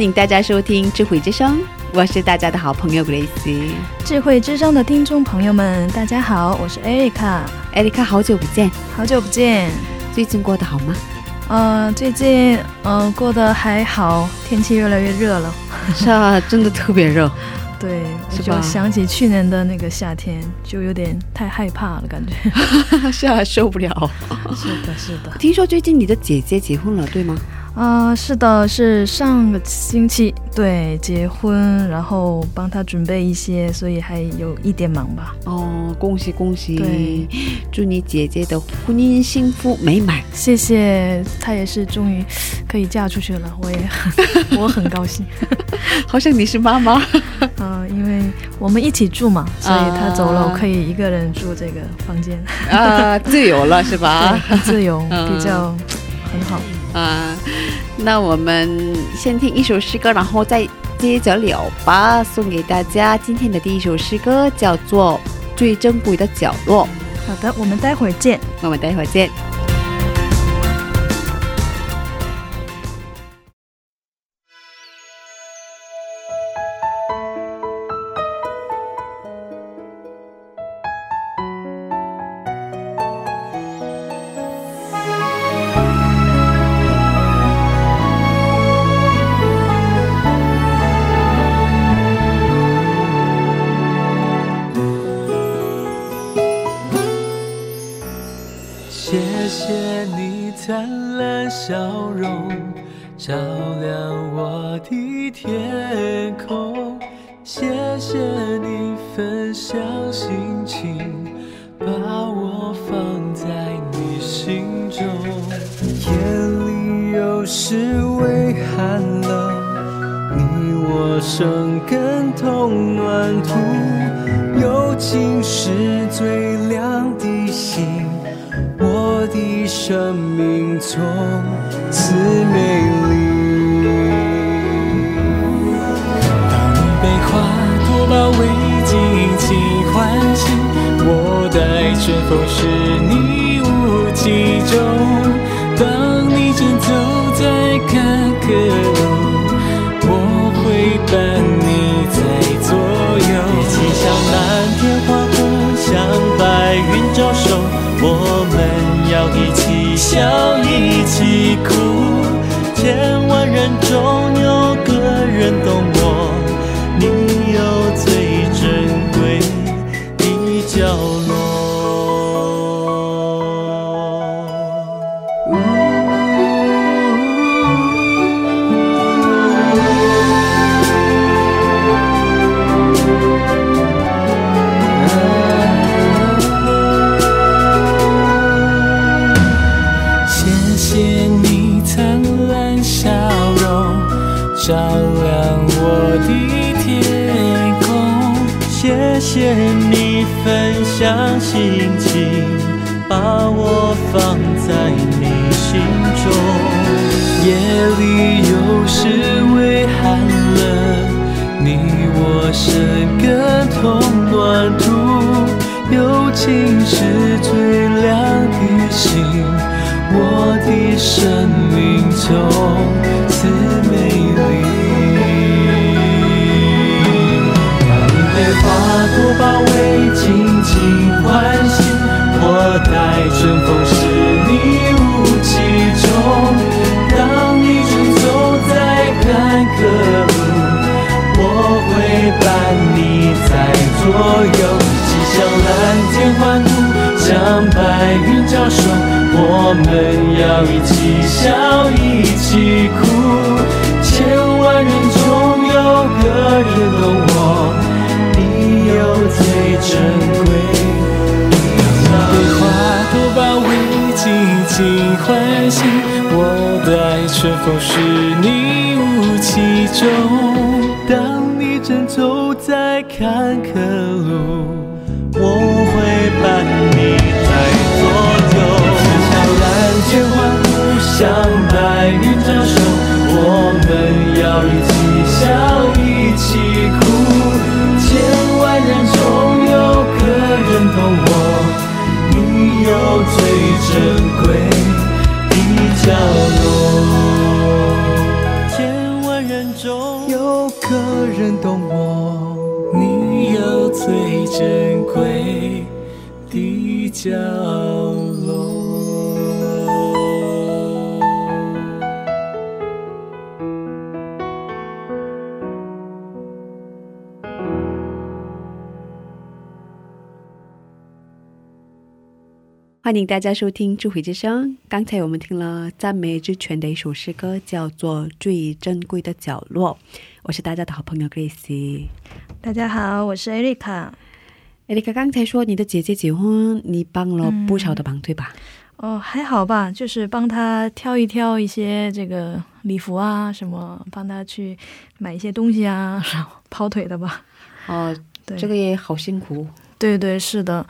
欢迎大家收听智慧之声，我是大家的好朋友 Grace。智慧之声的听众朋友们，大家好，我是 Erica，艾丽卡，好久不见，好久不见。最近过得好吗？呃，最近嗯、呃过得还好，天气越来越热了。是啊，真的特别热。对，是吧就想起去年的那个夏天，就有点太害怕了，感觉。是啊，受不了。是的，是的。听说最近你的姐姐结婚了，对吗？啊、是的，是上个星期对结婚，然后帮他准备一些，所以还有一点忙吧。哦，恭喜恭喜对！祝你姐姐的婚姻幸福美满。谢谢，她也是终于可以嫁出去了，我也很 我很高兴。好像你是妈妈。嗯、因为我们一起住嘛，所以她走了，啊我可以一个人住这个房间，啊，自由了是吧自由，嗯比较很好。啊，那我们先听一首诗歌，然后再接着聊吧。送给大家今天的第一首诗歌叫做《最珍贵的角落》，好的，我们待会儿见。我们待会儿见。照亮我的天空。谢谢你分享心情，把我放在你心中。夜里有时微寒冷，你我生根同暖土，友情是最亮的星。我的生命从此我包围，尽情欢喜，我待春风使你无疾中。当你正走在坎坷路，我会伴你在左右。欢呼，向白云交手，我们要一起笑，一起哭。心，我的爱春风是你雾气中。当你正走在坎坷路，我会伴你在左右。像蓝天欢呼，像白云招手，我们要一起笑，一起哭。千万人中有个人懂我。你有最珍贵欢迎大家收听《智慧之声》。刚才我们听了赞美之泉的一首诗歌，叫做《最珍贵的角落》。我是大家的好朋友 Grace。大家好，我是艾丽卡。艾丽卡刚才说你的姐姐结婚，你帮了不少的忙，对吧？哦，还好吧，就是帮她挑一挑一些这个礼服啊，什么，帮她去买一些东西啊，然后跑腿的吧。哦，对，这个也好辛苦。对对是的，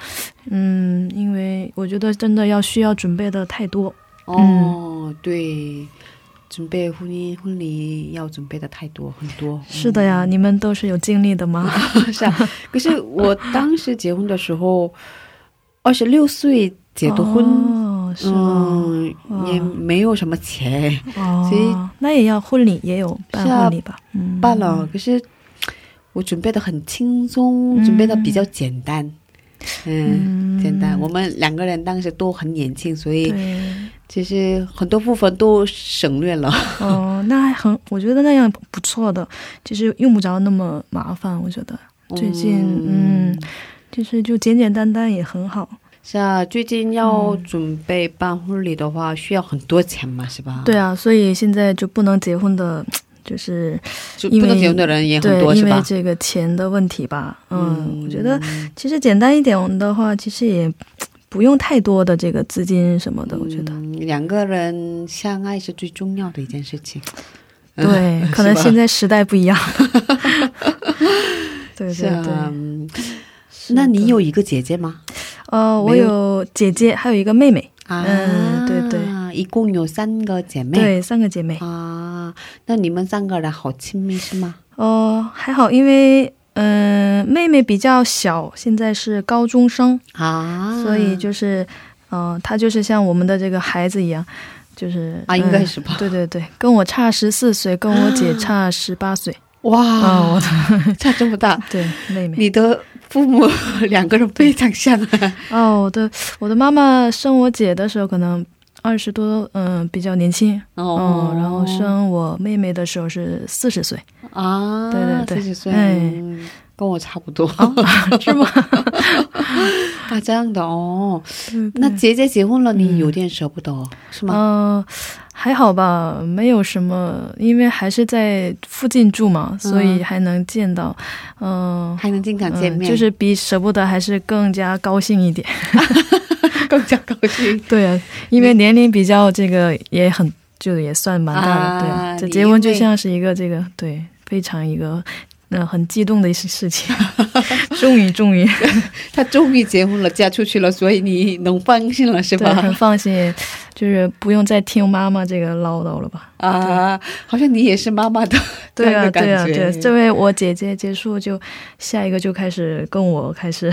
嗯，因为我觉得真的要需要准备的太多。哦，对，准备婚姻婚礼要准备的太多很多。是的呀，你们都是有经历的吗？是啊，可是我当时结婚的时候，二十六岁结的婚，哦，是？嗯，也没有什么钱，哦，所以那也要婚礼也有办婚礼吧？嗯，办了。可是我准备的很轻松，准备的比较简单。嗯，嗯简单。我们两个人当时都很年轻，所以，其实很多部分都省略了。哦，那还很，我觉得那样不错的，其实用不着那么麻烦。我觉得最近，嗯，就是就简简单单也很好。是啊，最近要准备办婚礼的话，需要很多钱嘛，是吧？对啊，所以现在就不能结婚的，就是因为不能结婚的人也很对，多？因为这个钱的问题吧。嗯，我觉得其实简单一点的话，其实也不用太多的这个资金什么的。我觉得，嗯两个人相爱是最重要的一件事情。对，可能现在时代不一样。对是对对。那你有一个姐姐吗？呃，我有有姐姐，还有一个妹妹。啊，嗯对对，一共有三个姐妹。对，三个姐妹。啊，那你们三个人好亲密是吗？哦、还好，因为嗯、妹妹比较小，现在是高中生，啊，所以就是，嗯、她就是像我们的这个孩子一样，就是啊，应该嗯是吧？对对对，跟我差十四岁，跟我姐差十八岁。哇，嗯，我的 差这么大，对妹妹。你的父母 两个人非常像啊。哦，我的我的妈妈生我姐的时候可能二十多，嗯，比较年轻。哦嗯，然后生我妹妹的时候是四十岁。啊，对对对四十岁，哎嗯跟我差不多。是吗？啊，这样的哦。那姐姐结婚了，你嗯有点舍不得，是吗？嗯、还好吧，没有什么，因为还是在附近住嘛，所以还能见到。嗯、还能经常见面，嗯就是比舍不得还是更加高兴一点。更加高兴。对啊，因为年龄比较这个也很，就也算蛮大的。啊对啊，这结婚就像是一个这个对非常一个。嗯，很激动的一些事情，终 于终于，他终于结婚了，嫁出去了，所以你能放心了，是，吧？很放心，就是不用再听妈妈这个唠叨了吧？啊，好像你也是妈妈的对啊，对啊，对啊，这位我姐姐结束就下一个就开始跟我开始，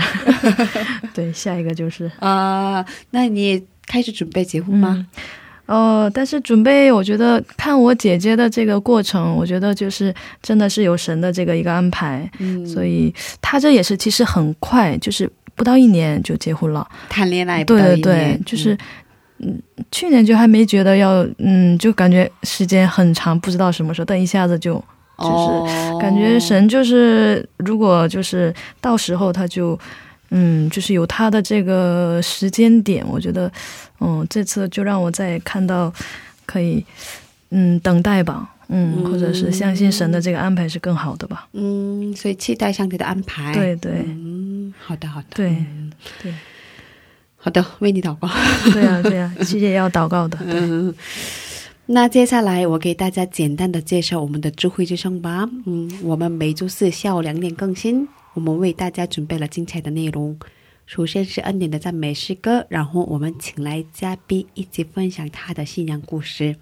对，下一个就是啊。那你也开始准备结婚吗？嗯哦，但是准备，我觉得看我姐姐的这个过程，我觉得就是真的是有神的这个一个安排，嗯，所以她这也是其实很快，就是不到一年就结婚了。谈恋爱对对就是。嗯，去年就还没觉得要，嗯，就感觉时间很长，不知道什么时候，但一下子就就是哦感觉神就是，如果就是到时候他就嗯，就是有他的这个时间点，我觉得，嗯，这次就让我再看到，可以，嗯，等待吧，嗯，或者是相信神的这个安排是更好的吧。嗯，所以期待上帝的安排。对对，嗯，好的好的，对嗯对好的，为你祷告。对啊对啊，其实也要祷告的。对，嗯，那接下来我给大家简单的介绍我们的智慧之声吧。嗯，我们每周四下午两点更新，我们为大家准备了精彩的内容。首先是恩典的赞美诗歌，然后我们请来嘉宾一起分享他的信仰故事。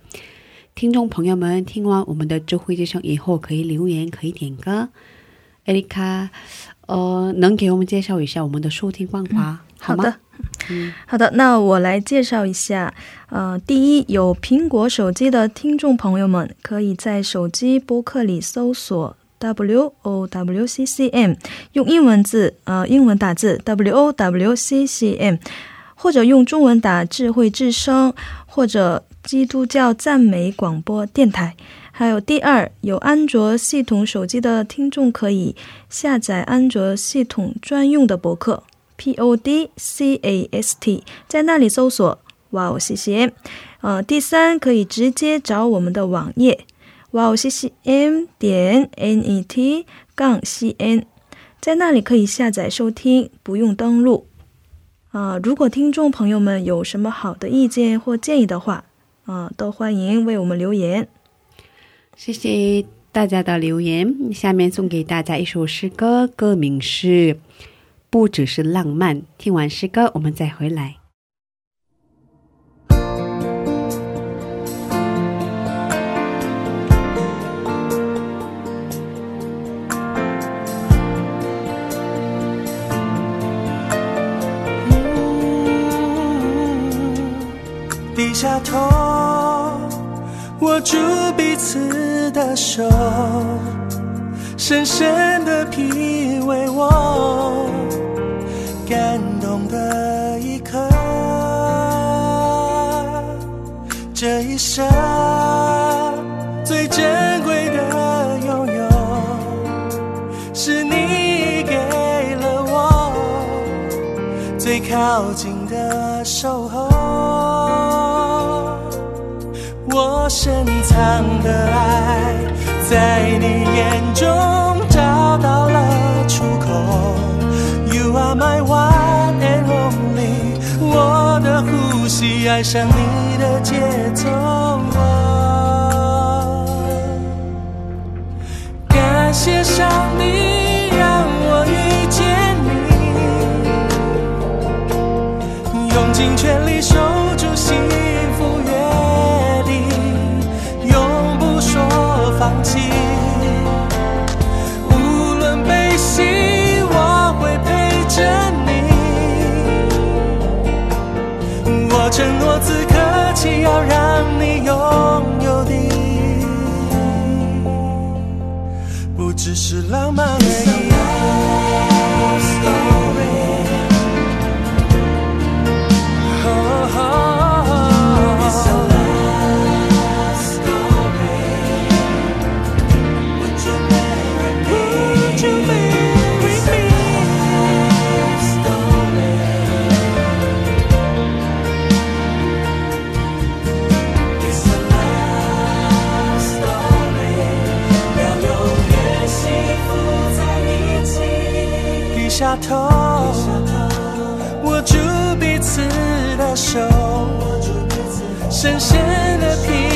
听众朋友们，听完我们的智慧之声以后，可以留言，可以点歌。艾丽卡，呃，能给我们介绍一下我们的收听方法、吗？好的，好的，那我来介绍一下。呃，第一，有苹果手机的听众朋友们，可以在手机播客里搜索 W O W C C M，用英文字呃英文打字 W O W C C M，或者用中文打智慧之声，或者基督教赞美广播电台。还有第二，有安卓系统手机的听众可以下载安卓系统专用的博客 Podcast，在那里搜索“哇哦 CCM”。呃，第三，可以直接找我们的网页“哇哦 CCM 点 net 杠 cn”，在那里可以下载收听，不用登录。啊、如果听众朋友们有什么好的意见或建议的话，啊、都欢迎为我们留言。谢谢大家的留言。下面送给大家一首诗歌，歌名是《不只是浪漫》。听完诗歌，我们再回来。低下头，握住彼此的手，深深的品味我感动的一刻。这一生最珍贵的拥有，是你给了我最靠近的守候。我深藏的爱，在你眼中找到了出口。You are my one and only，我的呼吸爱上你的节奏。感谢上帝让我遇见你，用尽全力守是浪漫的。手，深深的品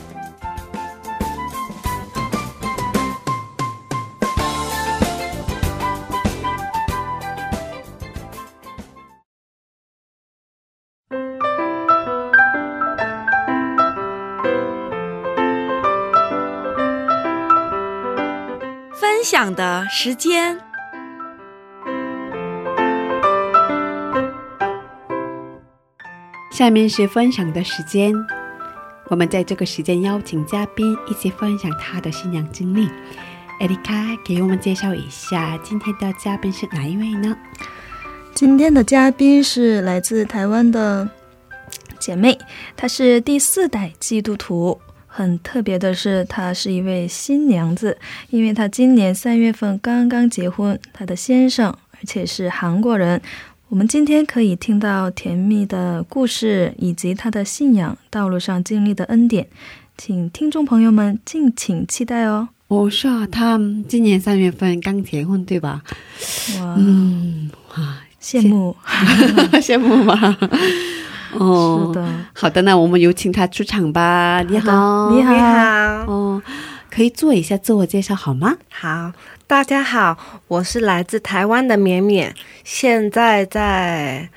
分享的时间。下面是分享的时间，我们在这个时间邀请嘉宾一起分享他的信仰经历。艾丽卡，给我们介绍一下今天的嘉宾是哪一位呢？今天的嘉宾是来自台湾的姐妹，她是第四代基督徒。很特别的是，她是一位新娘子，因为她今年三月份刚刚结婚，她的先生而且是韩国人。我们今天可以听到甜蜜的故事，以及她的信仰道路上经历的恩典，请听众朋友们敬请期待哦。我，是啊，他今年三月份刚结婚，对吧？哇，嗯，哇，羡慕，羡慕吗？哦，是的，好的，那我们有请他出场吧。你好，你好，你好，哦，可以做一下自我介绍好吗？好，大家好，我是来自台湾的绵绵，现在在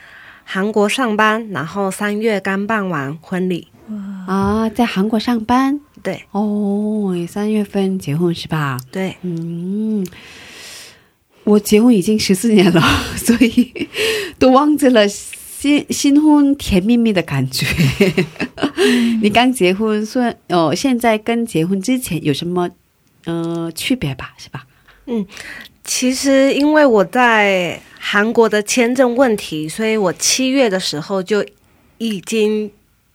韩国上班，然后三月刚办完婚礼。啊，在韩国上班。对，哦，三月份结婚是吧？对，嗯，我结婚已经十四年了，所以都忘记了新新婚甜蜜蜜的感觉。你刚结婚，算哦，现在跟结婚之前有什么呃区别吧？是吧？嗯其实因为我在韩国的签证问题，所以我七月的时候就已经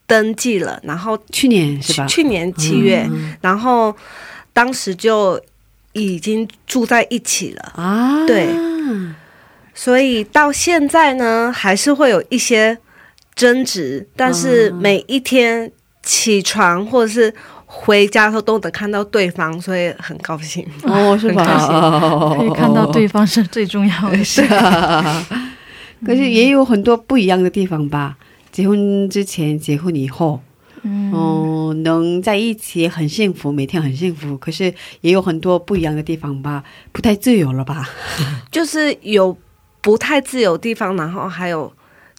登记了，然后去年是吧？去年七月，嗯然后当时就已经住在一起了。啊，对所以到现在呢，还是会有一些争执，但是每一天起床或者是回家的时候都能看到对方，所以很高兴。哦，是吧？可以看到对方是最重要的。是啊，可是也有很多不一样的地方吧？结婚之前，结婚以后，嗯，哦，能在一起很幸福，每天很幸福。可是也有很多不一样的地方吧？不太自由了吧？就是有不太自由的地方，然后还有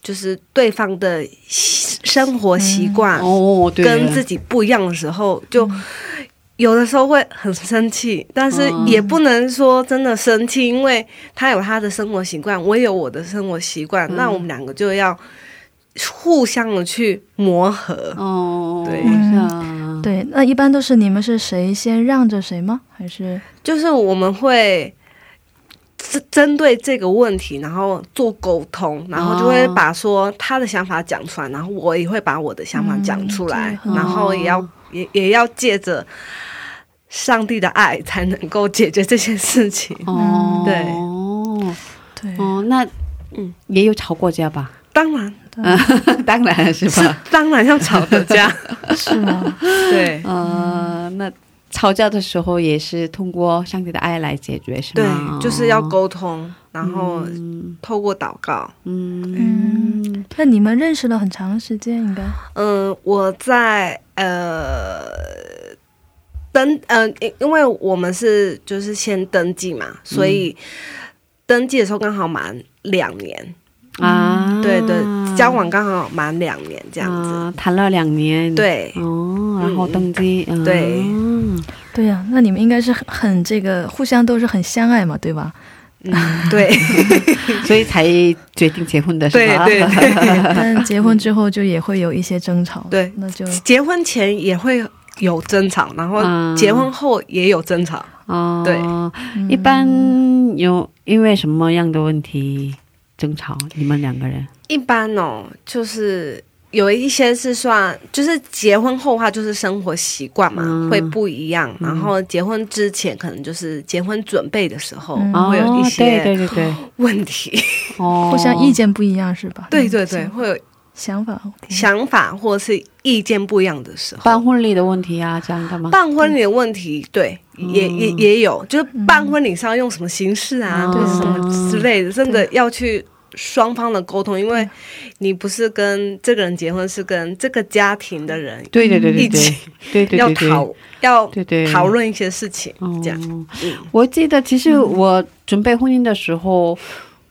就是对方的生活习惯哦，对，跟自己不一样的时候，就有的时候会很生气，但是也不能说真的生气，因为他有他的生活习惯，我也有我的生活习惯，那我们两个就要互相的去磨合。哦，对。对，那一般都是你们是谁先让着谁吗？还是？就是我们会针针对这个问题，然后做沟通，然后就会把说他的想法讲出来，然后我也会把我的想法讲出来，然后也要也也要借着上帝的爱才能够解决这些事情。哦，对哦，对，哦，那嗯嗯，也有吵过架吧？当然，当然是吧？当然要吵的架，是吗？对呃，那吵架的时候也是通过上帝的爱来解决，是吗对？，就是要沟通，然后嗯透过祷告。嗯嗯，那你们认识了很长时间，应该嗯，我在呃登呃，因因为我们是就是先登记嘛，所以登记的时候刚好满两年，啊，对对，交往刚好满两年这样子。啊谈了两年，，对。哦，然后登记，嗯对。嗯对呀、那你们应该是很很这个互相都是很相爱嘛，对吧？嗯，对。所以才决定结婚的是吧？对对对，但结婚之后就也会有一些争吵，对。那就结婚前也会有争吵，然后嗯结婚后也有争吵。哦，对。嗯一般有因为什么样的问题争吵？你们两个人？一般哦，就是有一些是算，就是结婚后的话，就是生活习惯嘛、嗯会不一样。然后结婚之前，可能就是结婚准备的时候、嗯会有一哦对些对对对，问题。哦，互相意见不一样是吧？对对对，会有想法想法或者是意见不一样的时候。办婚礼的问题啊，这样的吗？办婚礼的问题，对，也也也有，就是办婚礼是要用什么形式啊，嗯或者是什么之类的，真的要去双方的沟通，因为你不是跟这个人结婚，是跟这个家庭的人对对对对对。一起对对对对，要讨要对对。讨论一些事情，这样。我记得，其实我准备婚姻的时候，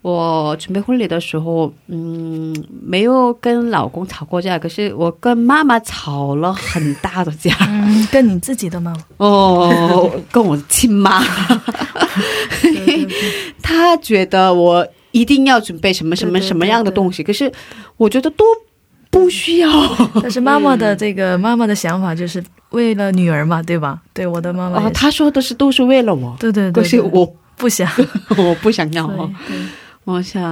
我准备婚礼的时候，嗯，没有跟老公吵过架，可是我跟妈妈吵了很大的架。嗯，跟你自己的妈妈，哦，跟我亲妈，她觉得我一定要准备什么什么什么样的东西，可是我觉得都不需要。但是妈妈的这个妈妈的想法就是为了女儿嘛，对吧？对，我的妈妈也哦，她说的是都是为了我，对对对，对。可是我不想，我不想要。对对我想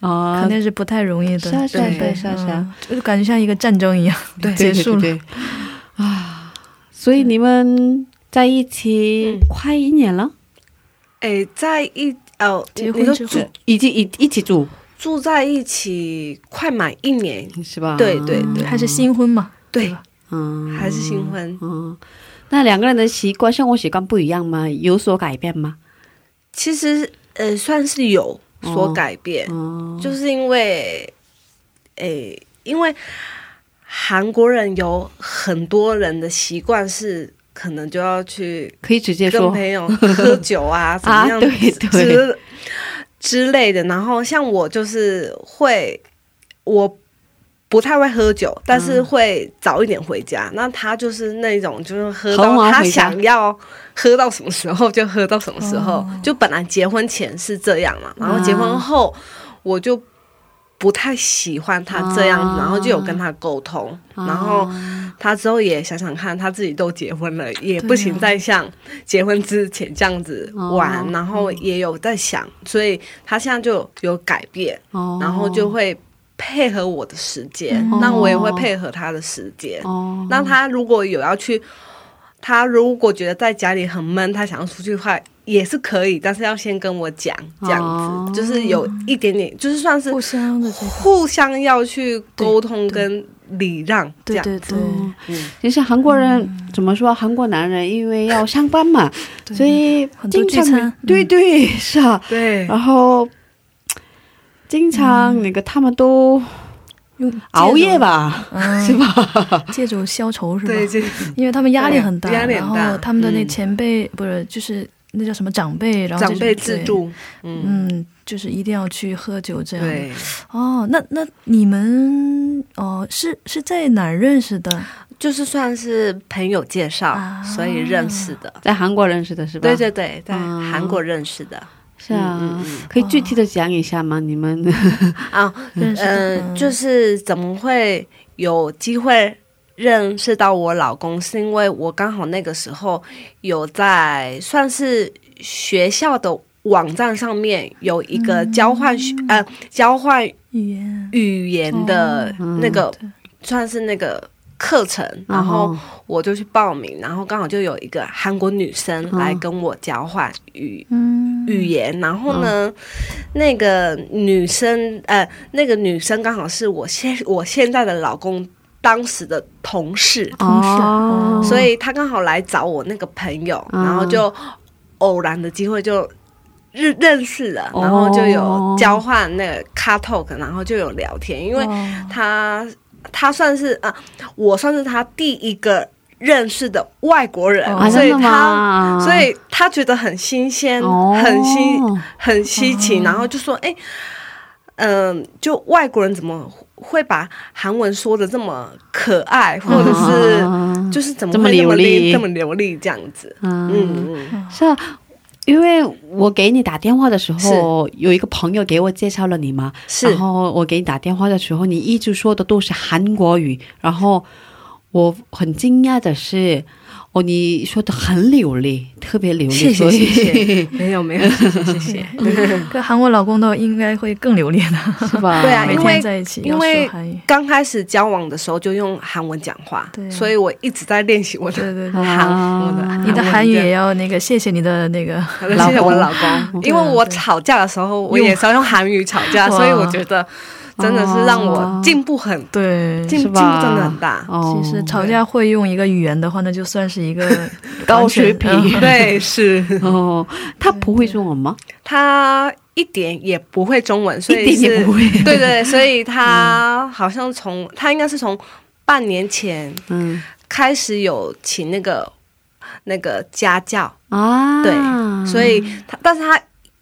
啊，肯定是不太容易的，是啊是啊对是啊是啊是啊，嗯。就感觉像一个战争一样，对结束了。对对对对。啊，所以你们在一起嗯。快一年了，哎，在一哦，结婚之后，已经一一起住？住在一起快满一年，是吧？对对对。还是新婚嘛？对，嗯，还是新婚。嗯，那两个人的习惯、生活习惯不一样吗？有所改变吗？其实呃，算是有所改变，哦，就是因为，诶，因为韩国人有很多人的习惯是可能就要去可以直接说。跟朋友喝酒啊，怎么样对之对。之之类的。然后像我就是会，我不太会喝酒，但是会早一点回家。那他就是那种就是喝到他想要喝到什么时候就喝到什么时候。哦。就本来结婚前是这样嘛，然后结婚后我就。不太喜欢他这样然后就有跟他沟通，然后他之后也想想看，他自己都结婚了，也不行再像结婚之前这样子玩，哦。然后也有在想，所以他现在就有改变，哦，然后就会配合我的时间，嗯。那我也会配合他的时间。哦，那他如果有要去，他如果觉得在家里很闷，他想要出去的话。也是可以，但是要先跟我讲，这样子、哦。就是有一点点，就是算是互相的，互相要去沟通跟礼让，这样对对。对，嗯，其实韩国人、怎么说？韩国男人因为要上班嘛，所以经常对对是啊，对，然后经常那个他们都用熬夜，吧，嗯，是吧？借酒消愁是吧？对，这因为他们压力很大，压力很大然后他们的那嗯前辈、不是就是那叫什么长辈，然后长辈制，度，嗯，就是一定要去喝酒这样。对，哦，那那你们哦是是在哪儿认识的？就是算是朋友介绍，啊所以认识的。在韩国认识的是吧？对对对，在嗯韩国认识的是啊，嗯嗯嗯。可以具体的讲一下吗？你们？啊，嗯，嗯。就是怎么会有机会认识到我老公，是因为我刚好那个时候有在算是学校的网站上面有一个交换学、呃交换语言。语言的哦。那个、对算是那个课程，然后哦我就去报名，然后刚好就有一个韩国女生来跟我交换语。嗯。语言，然后呢，那个女生，呃，那个女生刚好是我现我现在的老公当时的同事，同事。哦所以他刚好来找我那个朋友，嗯。然后就偶然的机会就认认识了，哦。然后就有交换那个 car talk，然后就有聊天，因为哦他他算是啊、我算是他第一个认识的外国人，所以他。所以他觉得很新鲜，哦。很新很稀奇，然后就说：“哎、嗯、就外国人怎么会把韩文说的这么可爱，或者是啊就是怎么这么会那么流利。利这么流利这样子？”嗯嗯嗯，是啊，因为我给你打电话的时候，有一个朋友给我介绍了你嘛，是。然后我给你打电话的时候，你一直说的都是韩国语，然后我很惊讶的是，哦，你说的很流利，特别流利，谢谢谢谢，没有没有，谢谢谢谢。跟韩国老公的应该会更流利的，是吧？对啊因为天在一起因为。刚开始交往的时候就用韩文讲话，对。所以我一直在练习我的对对对，韩我的。你的韩语也要。那个谢谢你的那个谢谢我老公，因为我吵架的时候，我也是要用韩语吵架，所以我觉得真的是让我进步很对。进进步真的很大。哦，其实吵架会用一个语言的话，那就算是一个 高水平。对，是。哦，他不会中文吗？他一点也不会中文，所以一点也是不会。对对，所以他好像从他应该是从半年前嗯。开始有请那个那个家教，啊，对，所以他但是他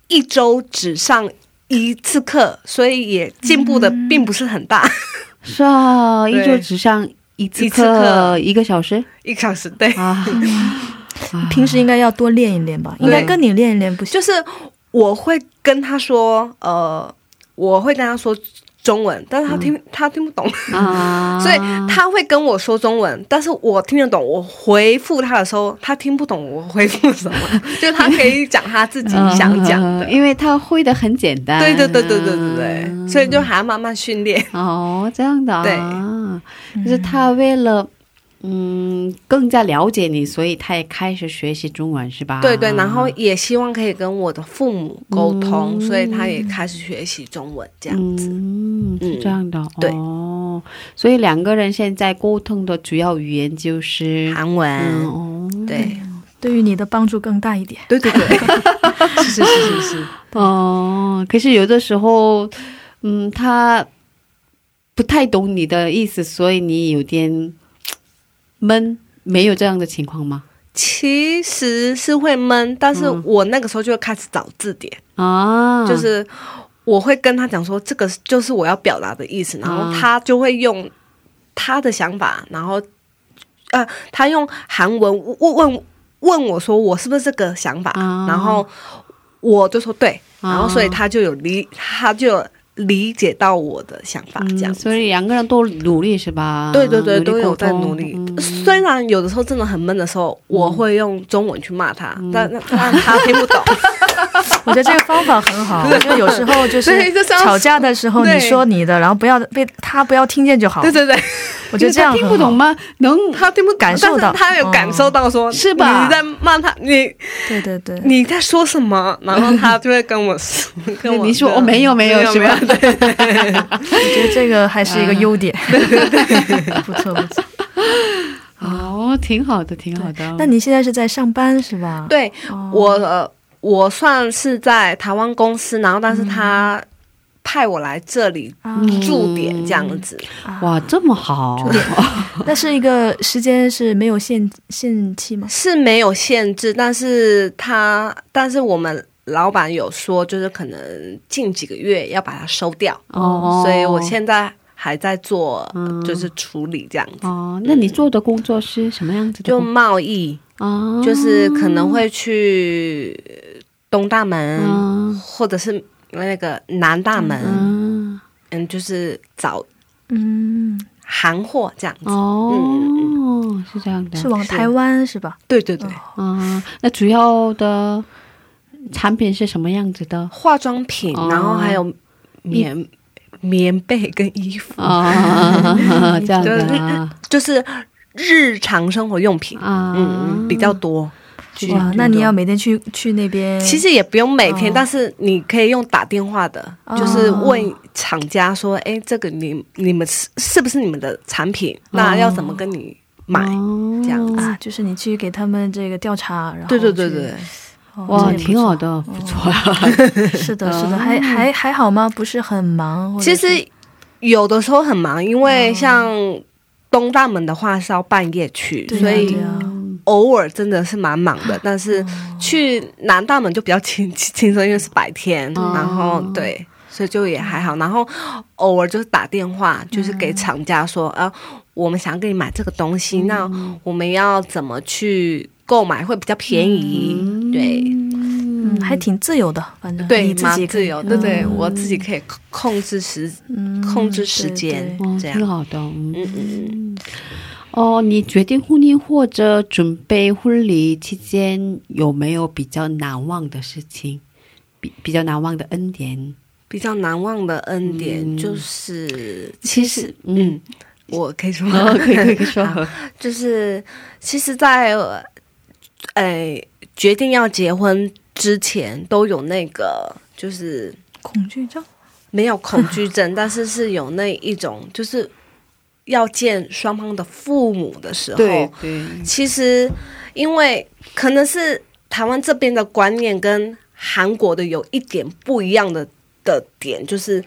一周只上一次课，所以也进步的并不是很大，是啊，一对周只上一次课课，一个小时一个小时对。啊。平时应该要多练一练吧，应该跟你练一练不行。就是我会跟他说，呃，我会跟他说中文，但是他听、他听不懂，啊，所以他会跟我说中文，但是我听得懂。我回复他的时候，他听不懂我回复什么，就他可以讲他自己想讲的。嗯 因为他会的很简单。对对对对对对对，所以就还要慢慢训练。哦，这样的啊，对就是他为了嗯更加了解你，所以他也开始学习中文，是吧？对对，然后也希望可以跟我的父母沟通，嗯所以他也开始学习中文这样子。嗯，是这样的，对哦，所以两个人现在沟通的主要语言就是韩文，嗯哦，对对于你的帮助更大一点。对对对，是是是是是。哦，可是有的时候，嗯，他不太懂你的意思，所以你有点闷，没有这样的情况吗？其实是会闷，但是嗯。我那个时候就会开始找字典，啊，就是我会跟他讲说，这个就是我要表达的意思，然后他就会用他的想法，然后呃，他用韩文问问问我说我是不是这个想法，啊。然后我就说对，啊然后所以他就有理，他就有理解到我的想法，这样嗯，所以两个人都努力是吧？对对对，都有在努力。嗯虽然有的时候真的很闷的时候，我会用中文去骂他，但但但他听不懂。我觉得这个方法很好，就有时候就是吵架的时候，你说你的，然后不要被他不要听见就好。对对对，我觉得这样听不懂吗？能他听不感受到，他有感受到说，是吧？你在骂他，你对对对，你在说什么？然后他就会跟我说，跟我你说我没有没有，是吧？对，我觉得这个还是一个优点，不错不错。哦，挺好的，挺好的。那你现在是在上班是吧？对，我我算是在台湾公司，然后但是他派我来这里驻点这样子。哇，这么好！那是一个时间是没有限限期吗？是没有限制，但是他但是我们老板有说，就是可能近几个月要把它收掉哦，所以我现在。还在做，就是处理这样子。哦，那你做的工作是什么样子的？就贸易，哦，就是可能会去东大门，或者是那个南大门，嗯，就是找嗯韩货这样子。哦，是这样的，是往台湾是吧？对对对。嗯，那主要的产品是什么样子的？化妆品，然后还有棉。棉被跟衣服啊，这样的，就是日常生活用品啊，嗯，比较多。哇，那你要每天去去那边？其实也不用每天，但是你可以用打电话的，就是问厂家说，哎，这个你你们是是不是你们的产品？那要怎么跟你买？这样子，就是你去给他们这个调查，然后对对对对。哇，挺好的，不错。是的，是的，还还还好吗？不是很忙。其实有的时候很忙，因为像东大门的话是要半夜去，所以偶尔真的是蛮忙的。但是去南大门就比较轻 轻松，因为是白天，然后对，所以就也还好。然后偶尔就是打电话，就是给厂家说，啊，我们想给你买这个东西，那我们要怎么去？购买会比较便宜，对，嗯，还挺自由的，反正对，蛮自由，对对，我自己可以控制时，控制时间，这样挺好的，嗯嗯嗯。哦，你决定婚姻或者准备婚礼期间有没有比较难忘的事情？比比较难忘的恩典？比较难忘的恩典就是，其实，嗯，我可以说，可以可以说，就是，其实，在。哎，决定要结婚之前都有那个，就是恐惧症，没有恐惧症，但是是有那一种，就是要见双方的父母的时候，对，其实因为可能是台湾这边的观念跟韩国的有一点不一样的的点，就是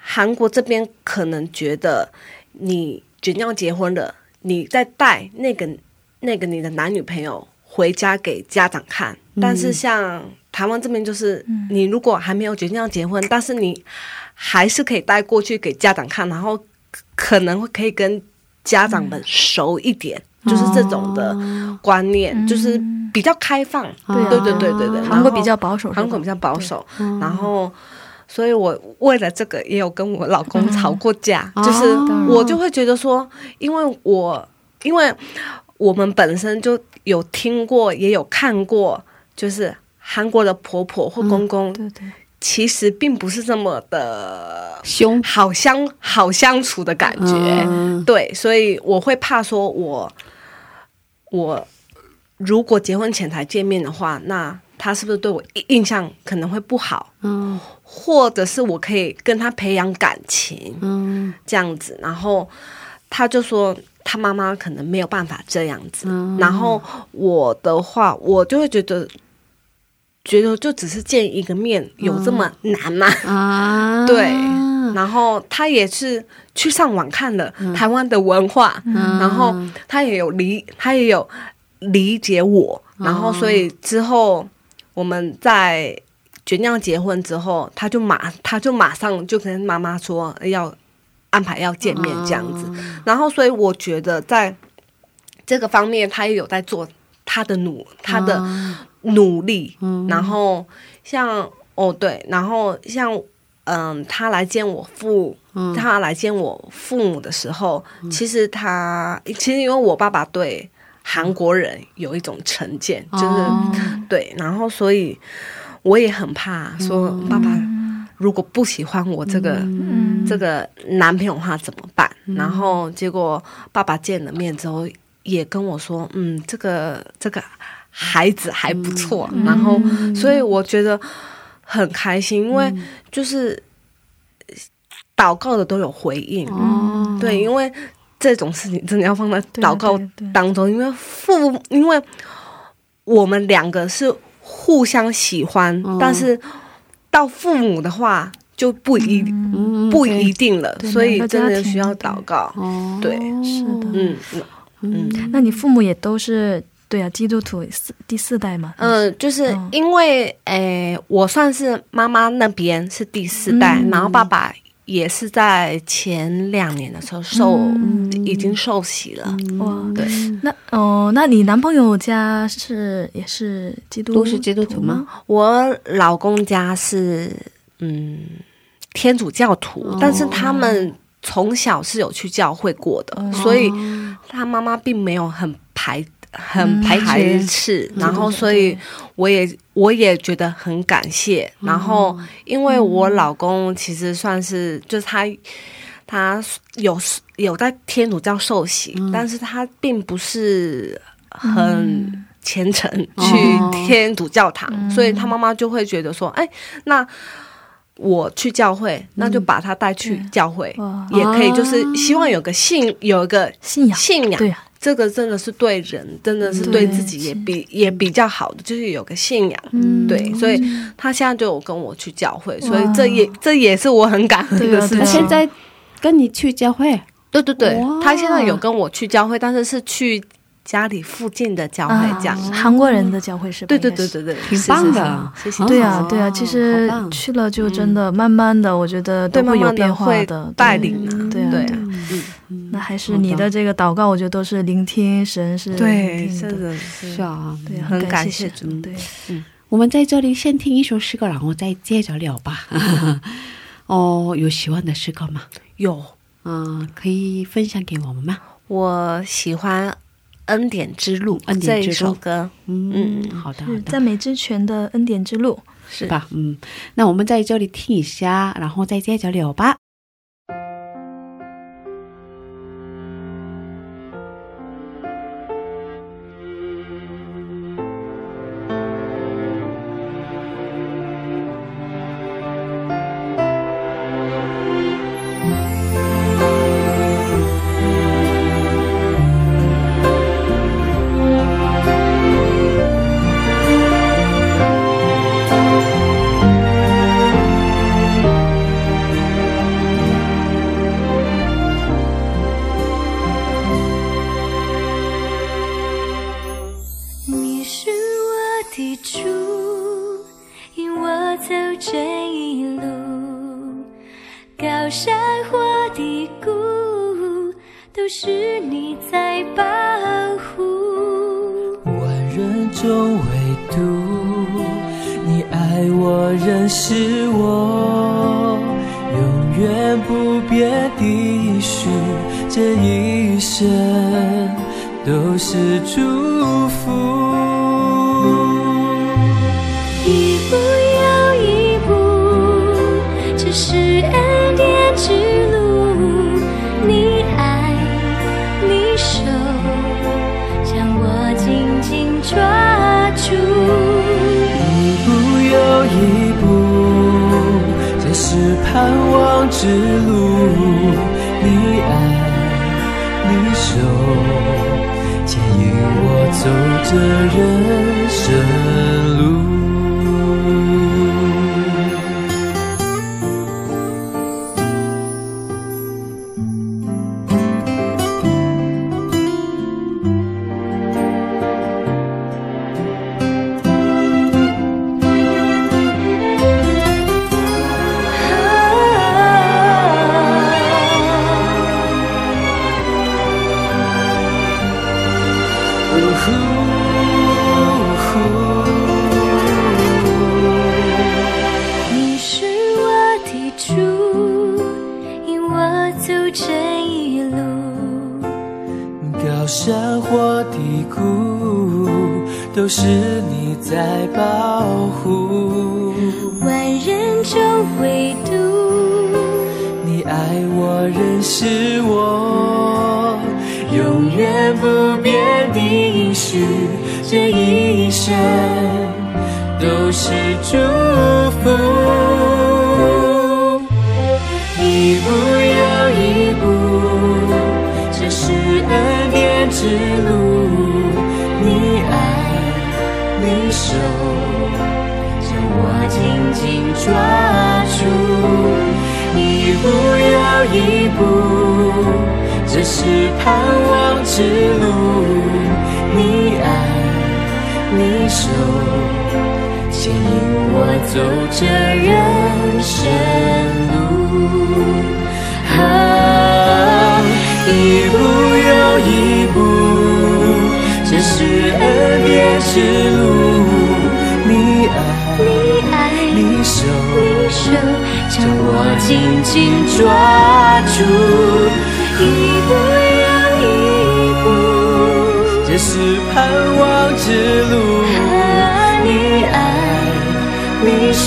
韩国这边可能觉得你决定要结婚了，你在带那个那个你的男女朋友。回家给家长看，但是像台湾这边就是，你如果还没有决定要结婚，但是你还是可以带过去给家长看，然后可能会可以跟家长们熟一点，就是这种的观念，就是比较开放。对对对对对对，韩国比较保守，韩国比较保守。然后，所以我为了这个也有跟我老公吵过架，就是我就会觉得说，因为我因为。我们本身就有听过，也有看过，就是韩国的婆婆或公公，对对，其实并不是这么的凶，好相好相处的感觉。对，所以我会怕说，我我如果结婚前才见面的话，那他是不是对我印象可能会不好？嗯，或者是我可以跟他培养感情，嗯，这样子，然后他就说。他妈妈可能没有办法这样子，然后我的话，我就会觉得，觉得就只是见一个面，有这么难吗？啊，对。然后他也是去上网看了台湾的文化，然后他也有理，他也有理解我。然后所以之后我们在决定要结婚之后，他就马他就马上就跟妈妈说要。安排要见面这样子，然后所以我觉得在这个方面，他也有在做他的努他的努力。然后像哦对，然后像嗯，他来见我父，他来见我父母的时候，其实他其实因为我爸爸对韩国人有一种成见，就是对，然后所以我也很怕说爸爸如果不喜欢我这个、这个男朋友的话怎么办？然后结果爸爸见了面之后也跟我说，嗯，这个这个孩子还不错，然后所以我觉得很开心，因为就是祷告的都有回应，哦，对，因为这种事情真的要放在祷告对对。当中，因为父，因为我们两个是互相喜欢，哦。但是到父母的话就不一、嗯不一定了，所以真的需要祷告。哦，对。是的。嗯嗯。那你父母也都是对啊，基督徒四第四代嘛？嗯，就是嗯。因为诶、我算是妈妈那边是第四代，嗯。然后爸爸也是在前两年的时候受、嗯。已经受洗了。哇，对，那哦，那你男朋友家是也是基督？都是基督徒吗？我老公家是嗯天主教徒，哦。但是他们从小是有去教会过的，所以他妈妈并没有很排很嗯排排斥斥，然后所以我也我也觉得很感谢。然后因为我老公其实算是就是他。他有有在天主教受洗，但是他并不是很虔诚去哦天主教堂，所以他妈妈就会觉得说，哎，那我去教会，那就把他带去教会，哇。也可以，就是希望有个信，有一个信仰信仰。这个真的是对人，真的是对对自己也比也比较好的，就是有个信仰。嗯。对，所以他现在就有跟我去教会，所以这也这也是我很感恩的事情。他现在跟你去教会，对对对，他现在有跟我去教会，但是是去家里附近的教会这样。啊韩国人的教会是吧？对对对对对，挺是是棒的。谢谢。对啊哦，对啊，其实去了就真的慢慢的，我觉得，都会有变化的，带对领啊，对啊对对啊，嗯，那还是你的这个祷告，我觉得都是聆听神是对，聆听真的，的是是啊，对啊，很感感谢主。对，嗯，我们在这里先听一首诗歌，然后再接着聊吧。哦，有喜欢的诗歌吗？有。嗯、可以分享给我们吗？我喜欢《恩典之路》恩典之路这一首歌，嗯，好的，好的，是赞美之泉的恩典之路。是吧？嗯，那我们在这里听一下，然后再接着聊吧。是你在保护。万人中唯独你爱我，认识我，永远不变的许，这一生都是祝福。这人生。一步，这是盼望之路。你爱，你手，牵引我走这人生路。啊，一步又一步，这是恩典之路。你爱，你爱你手，你手将我紧紧抓住，一步又一步，这是盼望之路。你爱你手，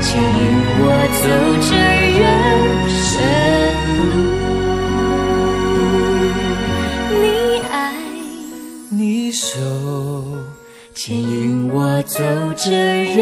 牵引我走这人生路。你爱你手，牵引我走这人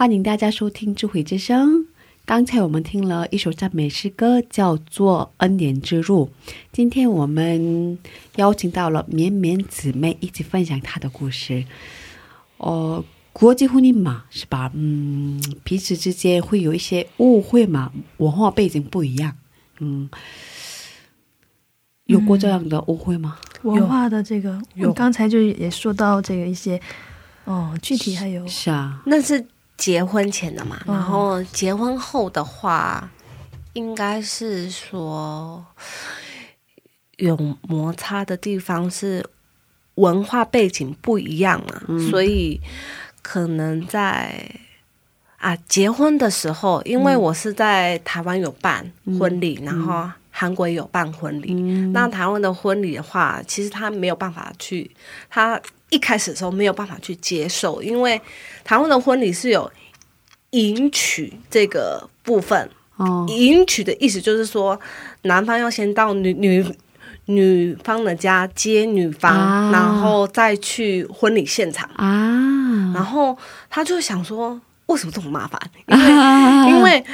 欢迎大家收听智慧之声。刚才我们听了一首赞美诗歌，叫做《恩典之路》。今天我们邀请到了绵绵姊妹一起分享她的故事。哦，国际婚姻嘛，是吧？嗯，彼此之间会有一些误会嘛，文化背景不一样。嗯，有过这样的误会吗？文化的这个，我刚才就也说到这个一些，哦，具体还有是啊，那是结婚前的嘛，嗯。然后结婚后的话，应该是说有摩擦的地方是文化背景不一样嘛，所以可能在啊结婚的时候，因为我是在台湾有办婚礼，然后韩国也有办婚礼，那台湾的婚礼的话，其实他没有办法去，他一开始的时候没有办法去接受，因为台湾的婚礼是有迎娶这个部分。哦，迎娶的意思就是说，男方要先到女女女方的家接女方，啊然后再去婚礼现场。啊，然后他就想说，为什么这么麻烦？因为、因为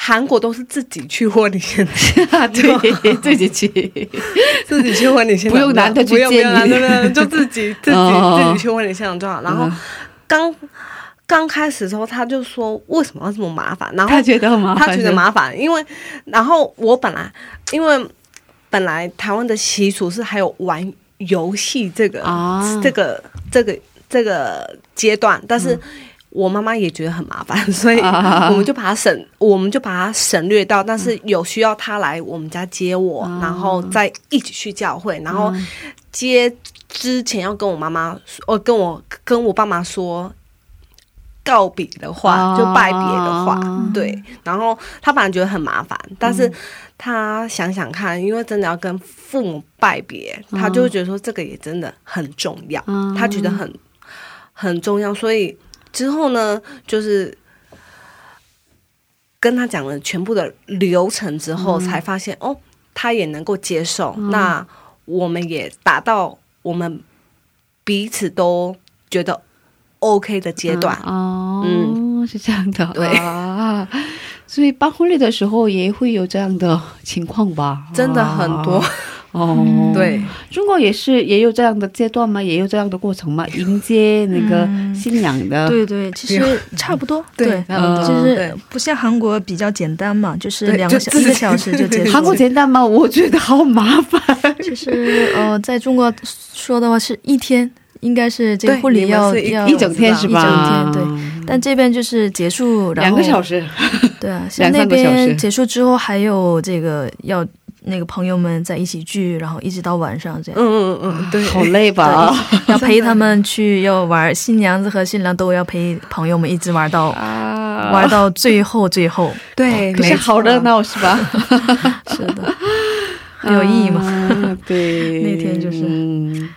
韩国都是自己去婚礼现场，对。自己去，自己去婚礼现场，不用男的去不用不见你用男的，就自己 自己哦。自己去婚礼现场就好。然后嗯。刚刚开始的时候，他就说为什么要这么麻烦？然后他觉得很麻烦，他觉得麻烦，因为然后我本来因为本来台湾的习俗是还有玩游戏这个、啊。这个这个这个阶段，但是。我妈妈也觉得很麻烦，所以啊。我们就把它省，我们就把它省略掉。但是有需要她来我们家接我，啊。然后再一起去教会，然后接之前要跟我妈妈说，呃，跟我跟我爸妈说告别的话，啊。就拜别的话，嗯。对。然后他本来觉得很麻烦，但是他想想看，因为真的要跟父母拜别，他就会觉得说这个也真的很重要，嗯他觉得很很重要，所以之后呢，就是。跟他讲了全部的流程之后，才发现哦，他也能够接受。那我们也达到我们彼此都觉得 OK 的阶段。哦，嗯是这样的，对啊，所以办婚礼的时候也会有这样的情况吧？真的很多，哦，对，中国也是也有这样的阶段吗？也有这样的过程吗？迎接那个嗯新娘的，对对，其实差不多，对就是不像韩国比较简单嘛，就是两个小一个小时就结束。韩国简单吗？我觉得好麻烦。其实呃，在中国说的话是一天，应该是这个婚礼要要一整天是吧？一整天对。但这边就是结束，两个小时，对啊，像那边结束之后还有这个要。那个朋友们在一起聚，然后一直到晚上这样。嗯嗯嗯，对，好累吧？要陪他们去，要玩。新娘子和新郎都要陪朋友们一直玩到玩到最后最后。对，可是好热闹是吧？是的，很有意义嘛。对，那天就是。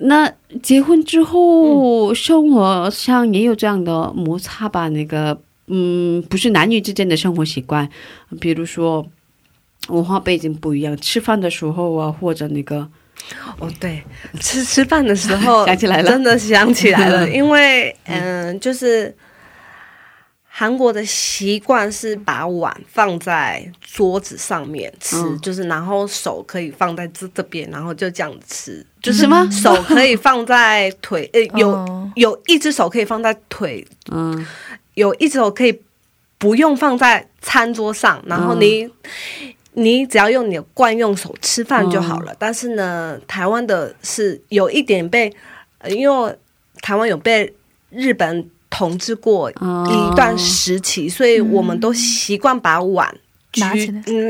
那结婚之后，生活上也有这样的摩擦吧？那个，嗯，不是男女之间的生活习惯，比如说。文化背景不一样，吃饭的时候啊，或者那个，哦，对，吃吃饭的时候 想起来了，真的想起来了，因为嗯，就是韩国的习惯是把碗放在桌子上面吃，就是然后手可以放在这这边，然后就这样吃，就是什么 手可以放在腿，呃，有有一只手可以放在腿，嗯，有一只手可以不用放在餐桌上，然后你。你只要用你的惯用手吃饭就好了。但是呢，台湾的是有一点被，因为台湾有被日本统治过一段时期，所以我们都习惯把碗举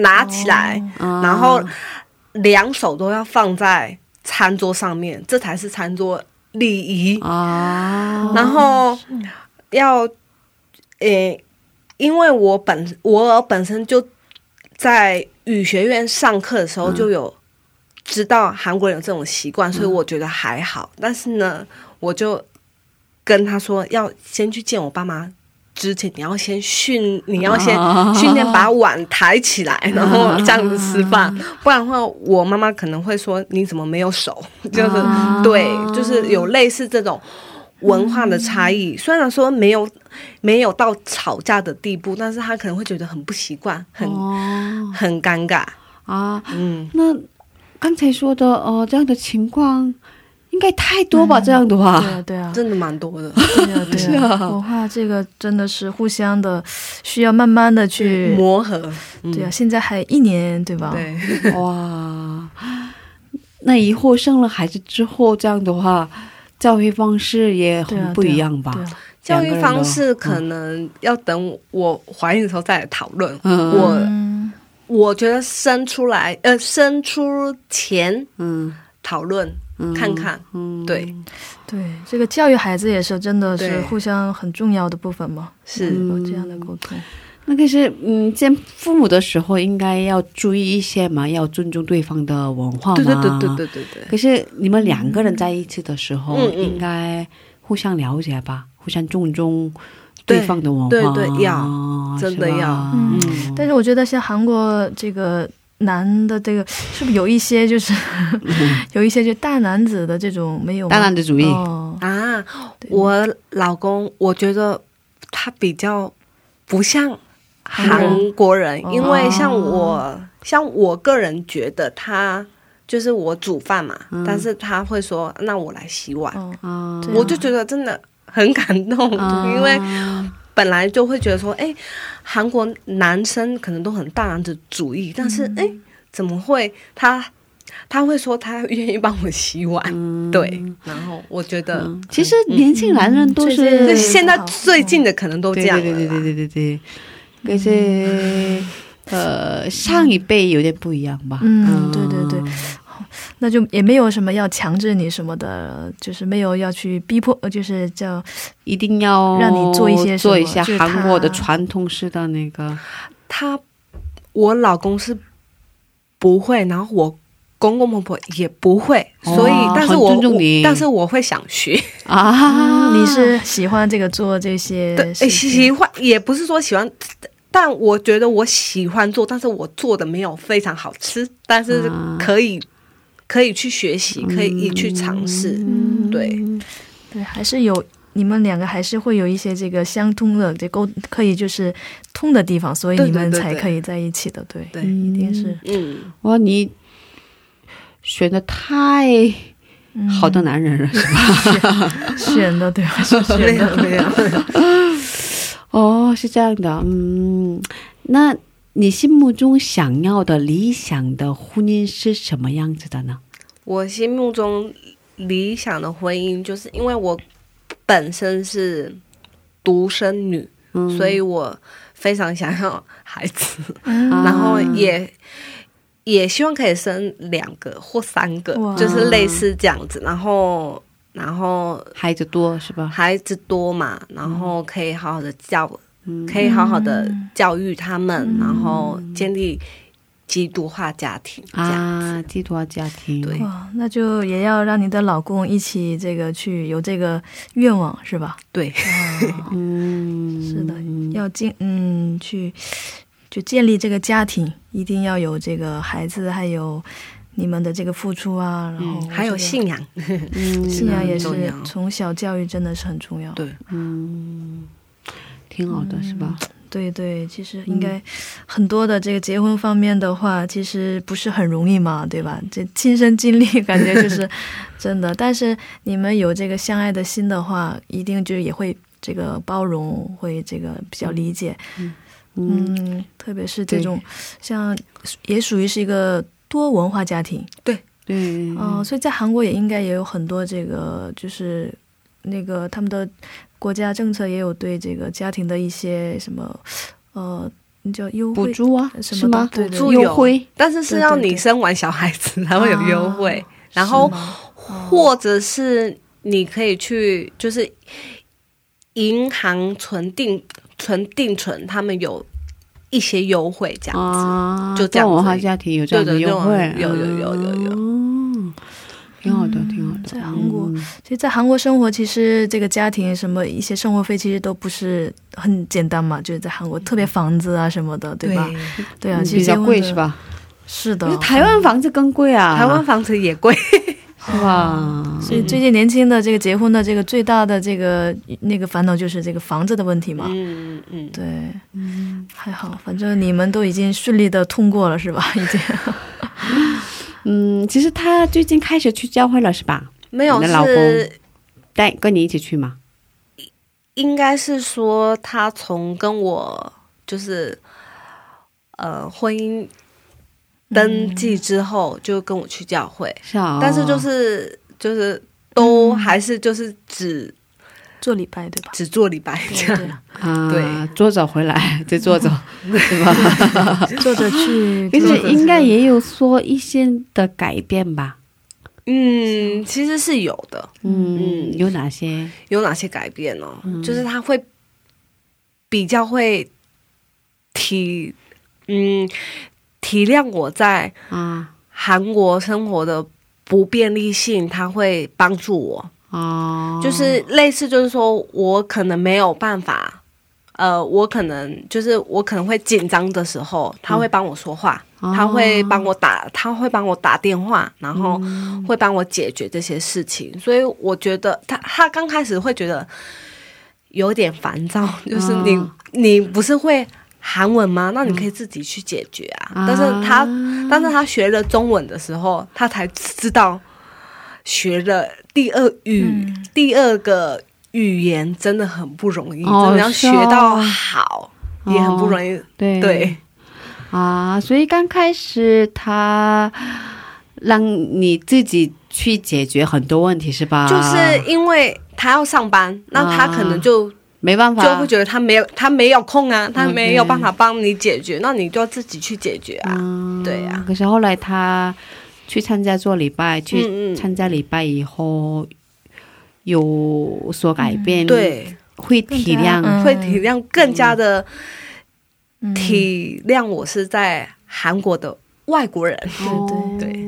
拿起来，然后两手都要放在餐桌上面，这才是餐桌礼仪啊。然后要，诶，因为我本我本身就。在语学院上课的时候就有知道韩国人有这种习惯，所以我觉得还好。但是呢，我就跟他说，要先去见我爸妈之前，你要先训，你要先训练把碗抬起来，然后这样子吃饭。不然的话，我妈妈可能会说你怎么没有手？就是对，就是有类似这种。文化的差异，虽然说没有没有到吵架的地步，但是他可能会觉得很不习惯，很很尴尬啊。嗯，那刚才说的哦，这样的情况应该太多吧？这样的话，对啊，对啊，真的蛮多的。对啊，对啊，文化这个真的是互相的，需要慢慢的去磨合。对啊，现在还一年，对吧？对，哇，那以后生了孩子之后，这样的话。教育方式也很不一样吧？教育方式可能要等我怀孕的时候再来讨论。我我觉得生出来呃生出前嗯。讨论看看嗯。对。对这个教育孩子也是真的是互相很重要的部分嘛是。有这样的沟通。那可是嗯见父母的时候应该要注意一些嘛，要尊重对方的文化嘛。对对对对对对对。可是你们两个人在一起的时候，应该互相了解吧，互相尊重对方的文化。对对要，真的要。嗯。但是我觉得像韩国这个男的这个，是不是有一些就是有一些就大男子的这种没有大男子主义啊？我老公我觉得他比较不像。韩国人，因为像我，像我个人觉得他就是我煮饭嘛，但是他会说那我来洗碗，我就觉得真的很感动，因为本来就会觉得说，哎，韩国男生可能都很大男子主义，但是哎，怎么会他他会说他愿意帮我洗碗？对，然后我觉得其实年轻男人都是现在最近的可能都这样，对对对对对对。可是，呃，上一辈有点不一样吧？嗯，对对对，那就也没有什么要强制你什么的，就是没有要去逼迫，就是叫一定要让你做一些做一下韩国的传统式的那个。他，我老公是不会，然后我。公公婆婆也不会，所以但是我但是我会想学 啊！你是喜欢这个做这些？对，喜欢也不是说喜欢，但我觉得我喜欢做，但是我做的没有非常好吃，但是可以可以去学习，可以去尝试。对对，还是有你们两个还是会有一些这个相通的这沟可以就是通的地方，所以你们才可以在一起的。对对，一定是嗯，哇你。选的太好的男人了，是。吧？选的对，是 选的。哦，是这样的，嗯，那你心目中想要的理想的婚姻是什么样子的呢？我心目中理想的婚姻，就是因为我本身是独生女，所以我非常想要孩子，然后也也希望可以生两个或三个，就是类似这样子。然后，然后孩子多是吧？孩子多嘛，然后可以好好的教，可以好好的教育他们，然后建立。基督化家庭啊，基督化家庭，对，那就也要让你的老公一起这个去有这个愿望是吧？对，嗯，是的，要进嗯去就建立这个家庭，一定要有这个孩子，还有你们的这个付出啊，然后还有信仰，信仰也是从小教育真的是很重要，对，嗯，挺好的是吧？对对，其实应该很多的这个结婚方面的话，其实不是很容易嘛，对吧？这亲身经历感觉就是 真的。但是你们有这个相爱的心的话，一定就是也会这个包容，会这个比较理解。嗯，特别是这种像也属于是一个多文化家庭。对。对，嗯，所以在韩国也应该也有很多这个就是那个他们的。国家政策也有对这个家庭的一些什么，呃，叫优惠补助啊什么的，补助优惠，但是是要你生完小孩子才会有优惠，然后或者是你可以去就是银行存定存定存，他们有一些优惠这样子，就这样文化家庭有这样的优惠，有有有有有。嗯挺好的，挺好的。在韩国，其实，在韩国生活，其实这个家庭什么一些生活费，其实都不是很简单嘛。就是在韩国，特别房子啊什么的，对吧？对啊，比较贵是吧？是的，台湾房子更贵啊，台湾房子也贵，是吧？所以最近年轻的这个结婚的这个最大的这个那个烦恼就是这个房子的问题嘛。嗯嗯，对，嗯，还好，反正你们都已经顺利的通过了，是吧？已经。嗯，其实他最近开始去教会了，是吧？没有，你的老公带跟你一起去吗？应该是说他从跟我就是呃婚姻登记之后就跟我去教会，是啊，但是就是就是都还是就是只。做礼拜对吧？只做礼拜这样啊，对，坐着回来再坐着，对吧？坐着去，其实应该也有说一些的改变吧。嗯，其实是有的。嗯，有哪些？有哪些改变呢？就是他会比较会体嗯体谅我在啊。韩国生活的不便利性，他会帮助我。哦，就是类似，就是说我可能没有办法，呃，我可能就是我可能会紧张的时候，他会帮我说话，他会帮我打，他会帮我打电话，然后会帮我解决这些事情。所以我觉得他他刚开始会觉得有点烦躁，就是你你不是会韩文吗？那你可以自己去解决啊。但是他但是他学了中文的时候，他才知道。学了第二语，第二个语言真的很不容易，真的要学到好也很不容易。对对啊，所以刚开始他让你自己去解决很多问题是吧？就是因为他要上班，那他可能就没办法，就会觉得他没有他没有空啊，他没有办法帮你解决，那你就要自己去解决啊。对呀，可是后来他。去参加做礼拜，去参加礼拜以后有所改变，对，会体谅，会体谅，更加的体谅我是在韩国的外国人，对对对，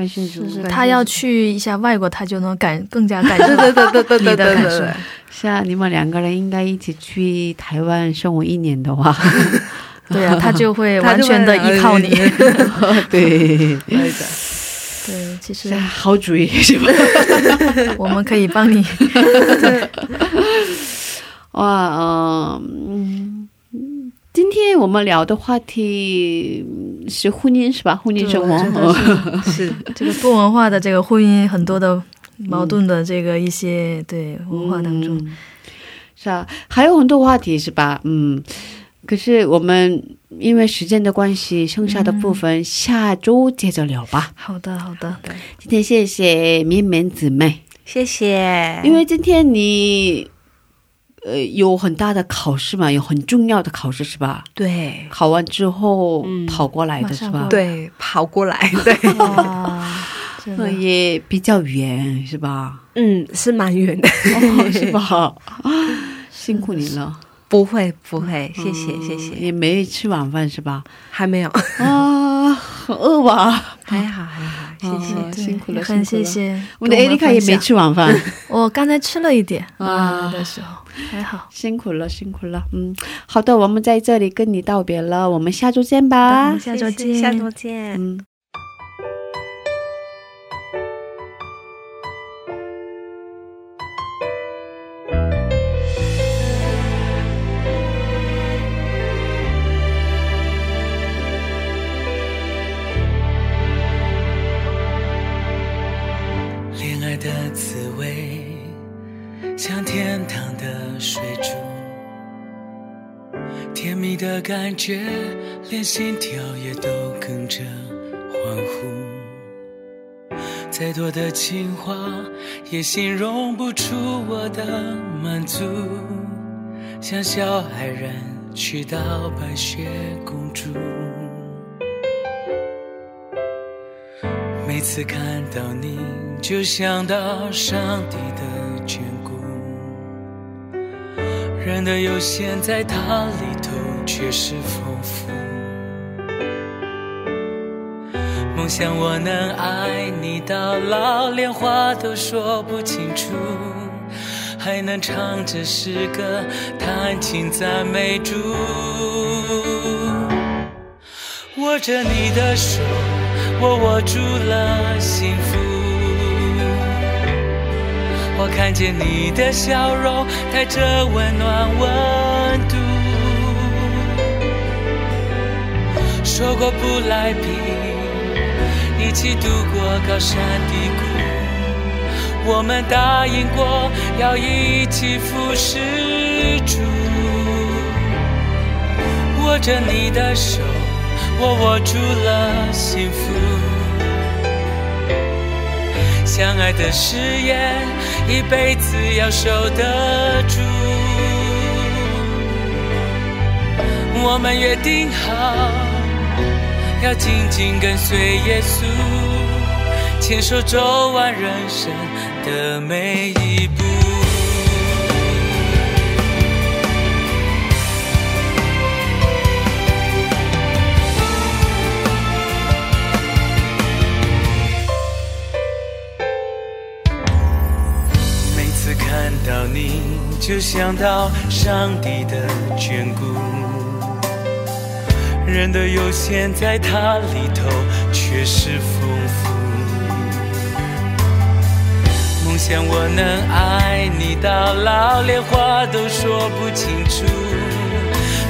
感谢主，是他要去一下外国，他就能感更加感 受，对对对对对对对，是啊，你们两个人应该一起去台湾生活一年的话。对啊，他就会完全的依靠你。对，对的。对，其实好主意是吧？我们可以帮你。哇，嗯，今天我们聊的话题是婚姻是吧？婚姻生活是 这个多文化的这个婚姻，很多的矛盾的这个一些对文化当中，是啊，还有很多话题是吧？嗯。可是我们因为时间的关系，剩下的部分下周接着聊吧。好的，好的。今天谢谢绵绵姊妹，谢谢。因为今天你呃，有很大的考试嘛，有很重要的考试是吧？对，考完之后跑过来的是吧？对，跑过来，对，那也比较远是吧？嗯，是蛮远的，是吧？辛苦你了。不会不会，谢谢谢谢。也没吃晚饭是吧？还没有啊，很饿吧？还好还好，谢谢，辛苦了，很谢谢。我们的艾丽卡也没吃晚饭，我刚才吃了一点啊的时候，还好，辛苦了辛苦了。嗯，好的，我们在这里跟你道别了，我们下周见吧，下周见，下周见，嗯。的感觉，连心跳也都跟着欢呼。再多的情话，也形容不出我的满足。像小矮人娶到白雪公主。每次看到你，就想到上帝的眷顾。人的有限，在他里头。却是丰富。梦想我能爱你到老，连话都说不清楚，还能唱着诗歌，弹琴赞美主。握着你的手，我握住了幸福。我看见你的笑容，带着温暖温度。说过不来比，一起度过高山低谷。我们答应过要一起服侍主。握着你的手，我握住了幸福。相爱的誓言，一辈子要守得住。我们约定好。要紧紧跟随耶稣，牵手走完人生的每一步。每次看到你，就想到上帝的眷顾。人的悠闲，在它里头却是丰富。梦想我能爱你到老，连话都说不清楚，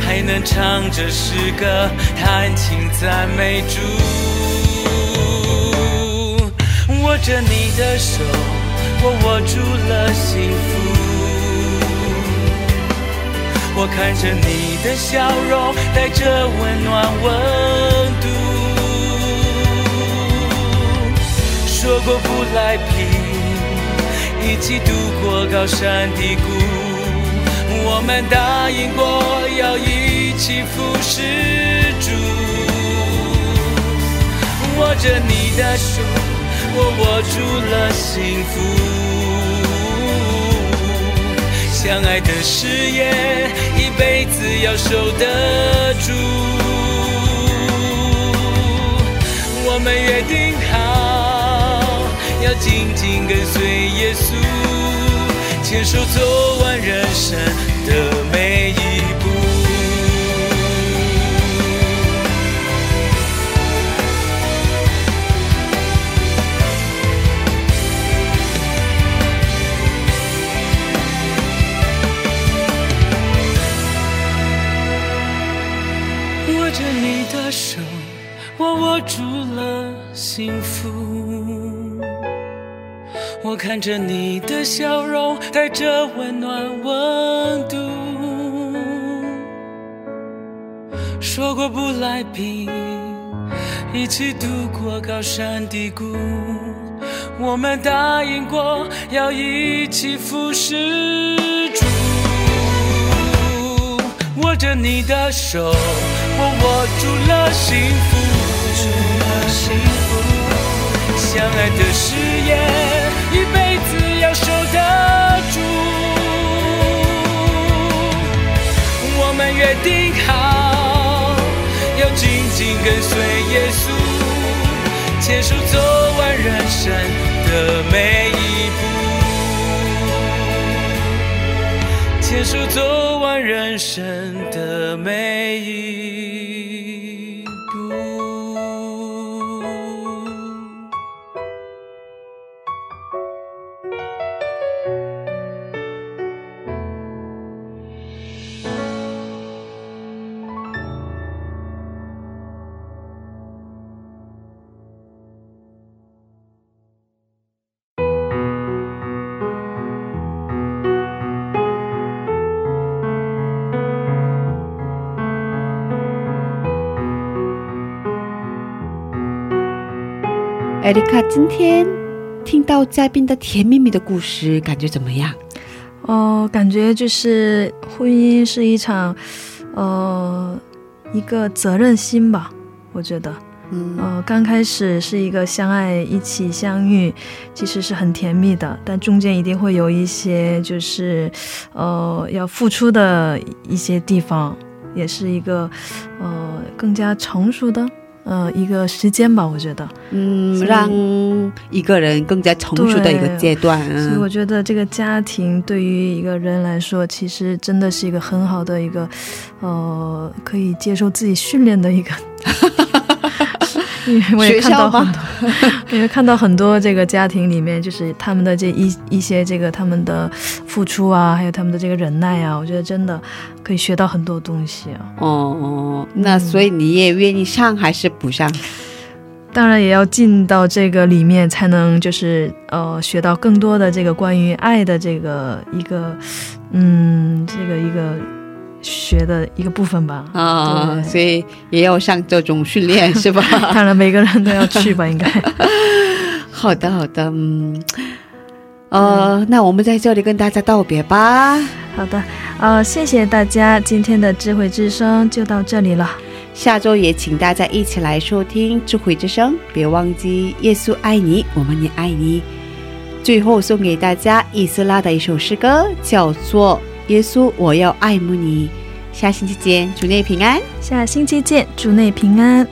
还能唱着诗歌，弹琴赞美主。握着你的手，我握住了幸福。我看着你的笑容，带着温暖温度。说过不来拼，一起度过高山低谷。我们答应过要一起服侍主。握着你的手，我握住了幸福。相爱的誓言，一辈子要守得住。我们约定好，要紧紧跟随耶稣，牵手走完人生的每一我握住了幸福，我看着你的笑容，带着温暖温度。说过不来比，一起度过高山低谷。我们答应过要一起服侍主。着你的手，我握住了幸福。幸福，相爱的誓言，一辈子要守得住。我们约定好，要紧紧跟随耶稣，牵手走完人生的每一步，牵手走完人生的每一艾丽卡，今天听到嘉宾的甜蜜蜜的故事，感觉怎么样？哦，感觉就是婚姻是一场，呃，一个责任心吧。我觉得，嗯，呃，刚开始是一个相爱、一起相遇，其实是很甜蜜的，但中间一定会有一些，就是，呃，要付出的一些地方，也是一个，呃，更加成熟的。呃，一个时间吧，我觉得，嗯，让一个人更加成熟的一个阶段。所以我觉得这个家庭对于一个人来说，其实真的是一个很好的一个，呃，可以接受自己训练的一个。因 为我也看到很多，因为看到很多这个家庭里面，就是他们的这一一些这个他们的付出啊，还有他们的这个忍耐啊，我觉得真的可以学到很多东西啊。哦哦，那所以你也愿意上还是不上？当然也要进到这个里面，才能就是呃学到更多的这个关于爱的这个一个嗯这个一个。学的一个部分吧啊，所以也要上这种训练是吧？当然每个人都要去吧，应该。好的，好的，嗯，呃，那我们在这里跟大家道别吧。好的，呃，谢谢大家，今天的智慧之声就到这里了。下周也请大家一起来收听智慧之声，别忘记耶稣爱你，我们也爱你。最后送给大家伊斯拉的一首诗歌，叫做。耶稣，我要爱慕你。下星期见，主内平安。下星期见，主内平安。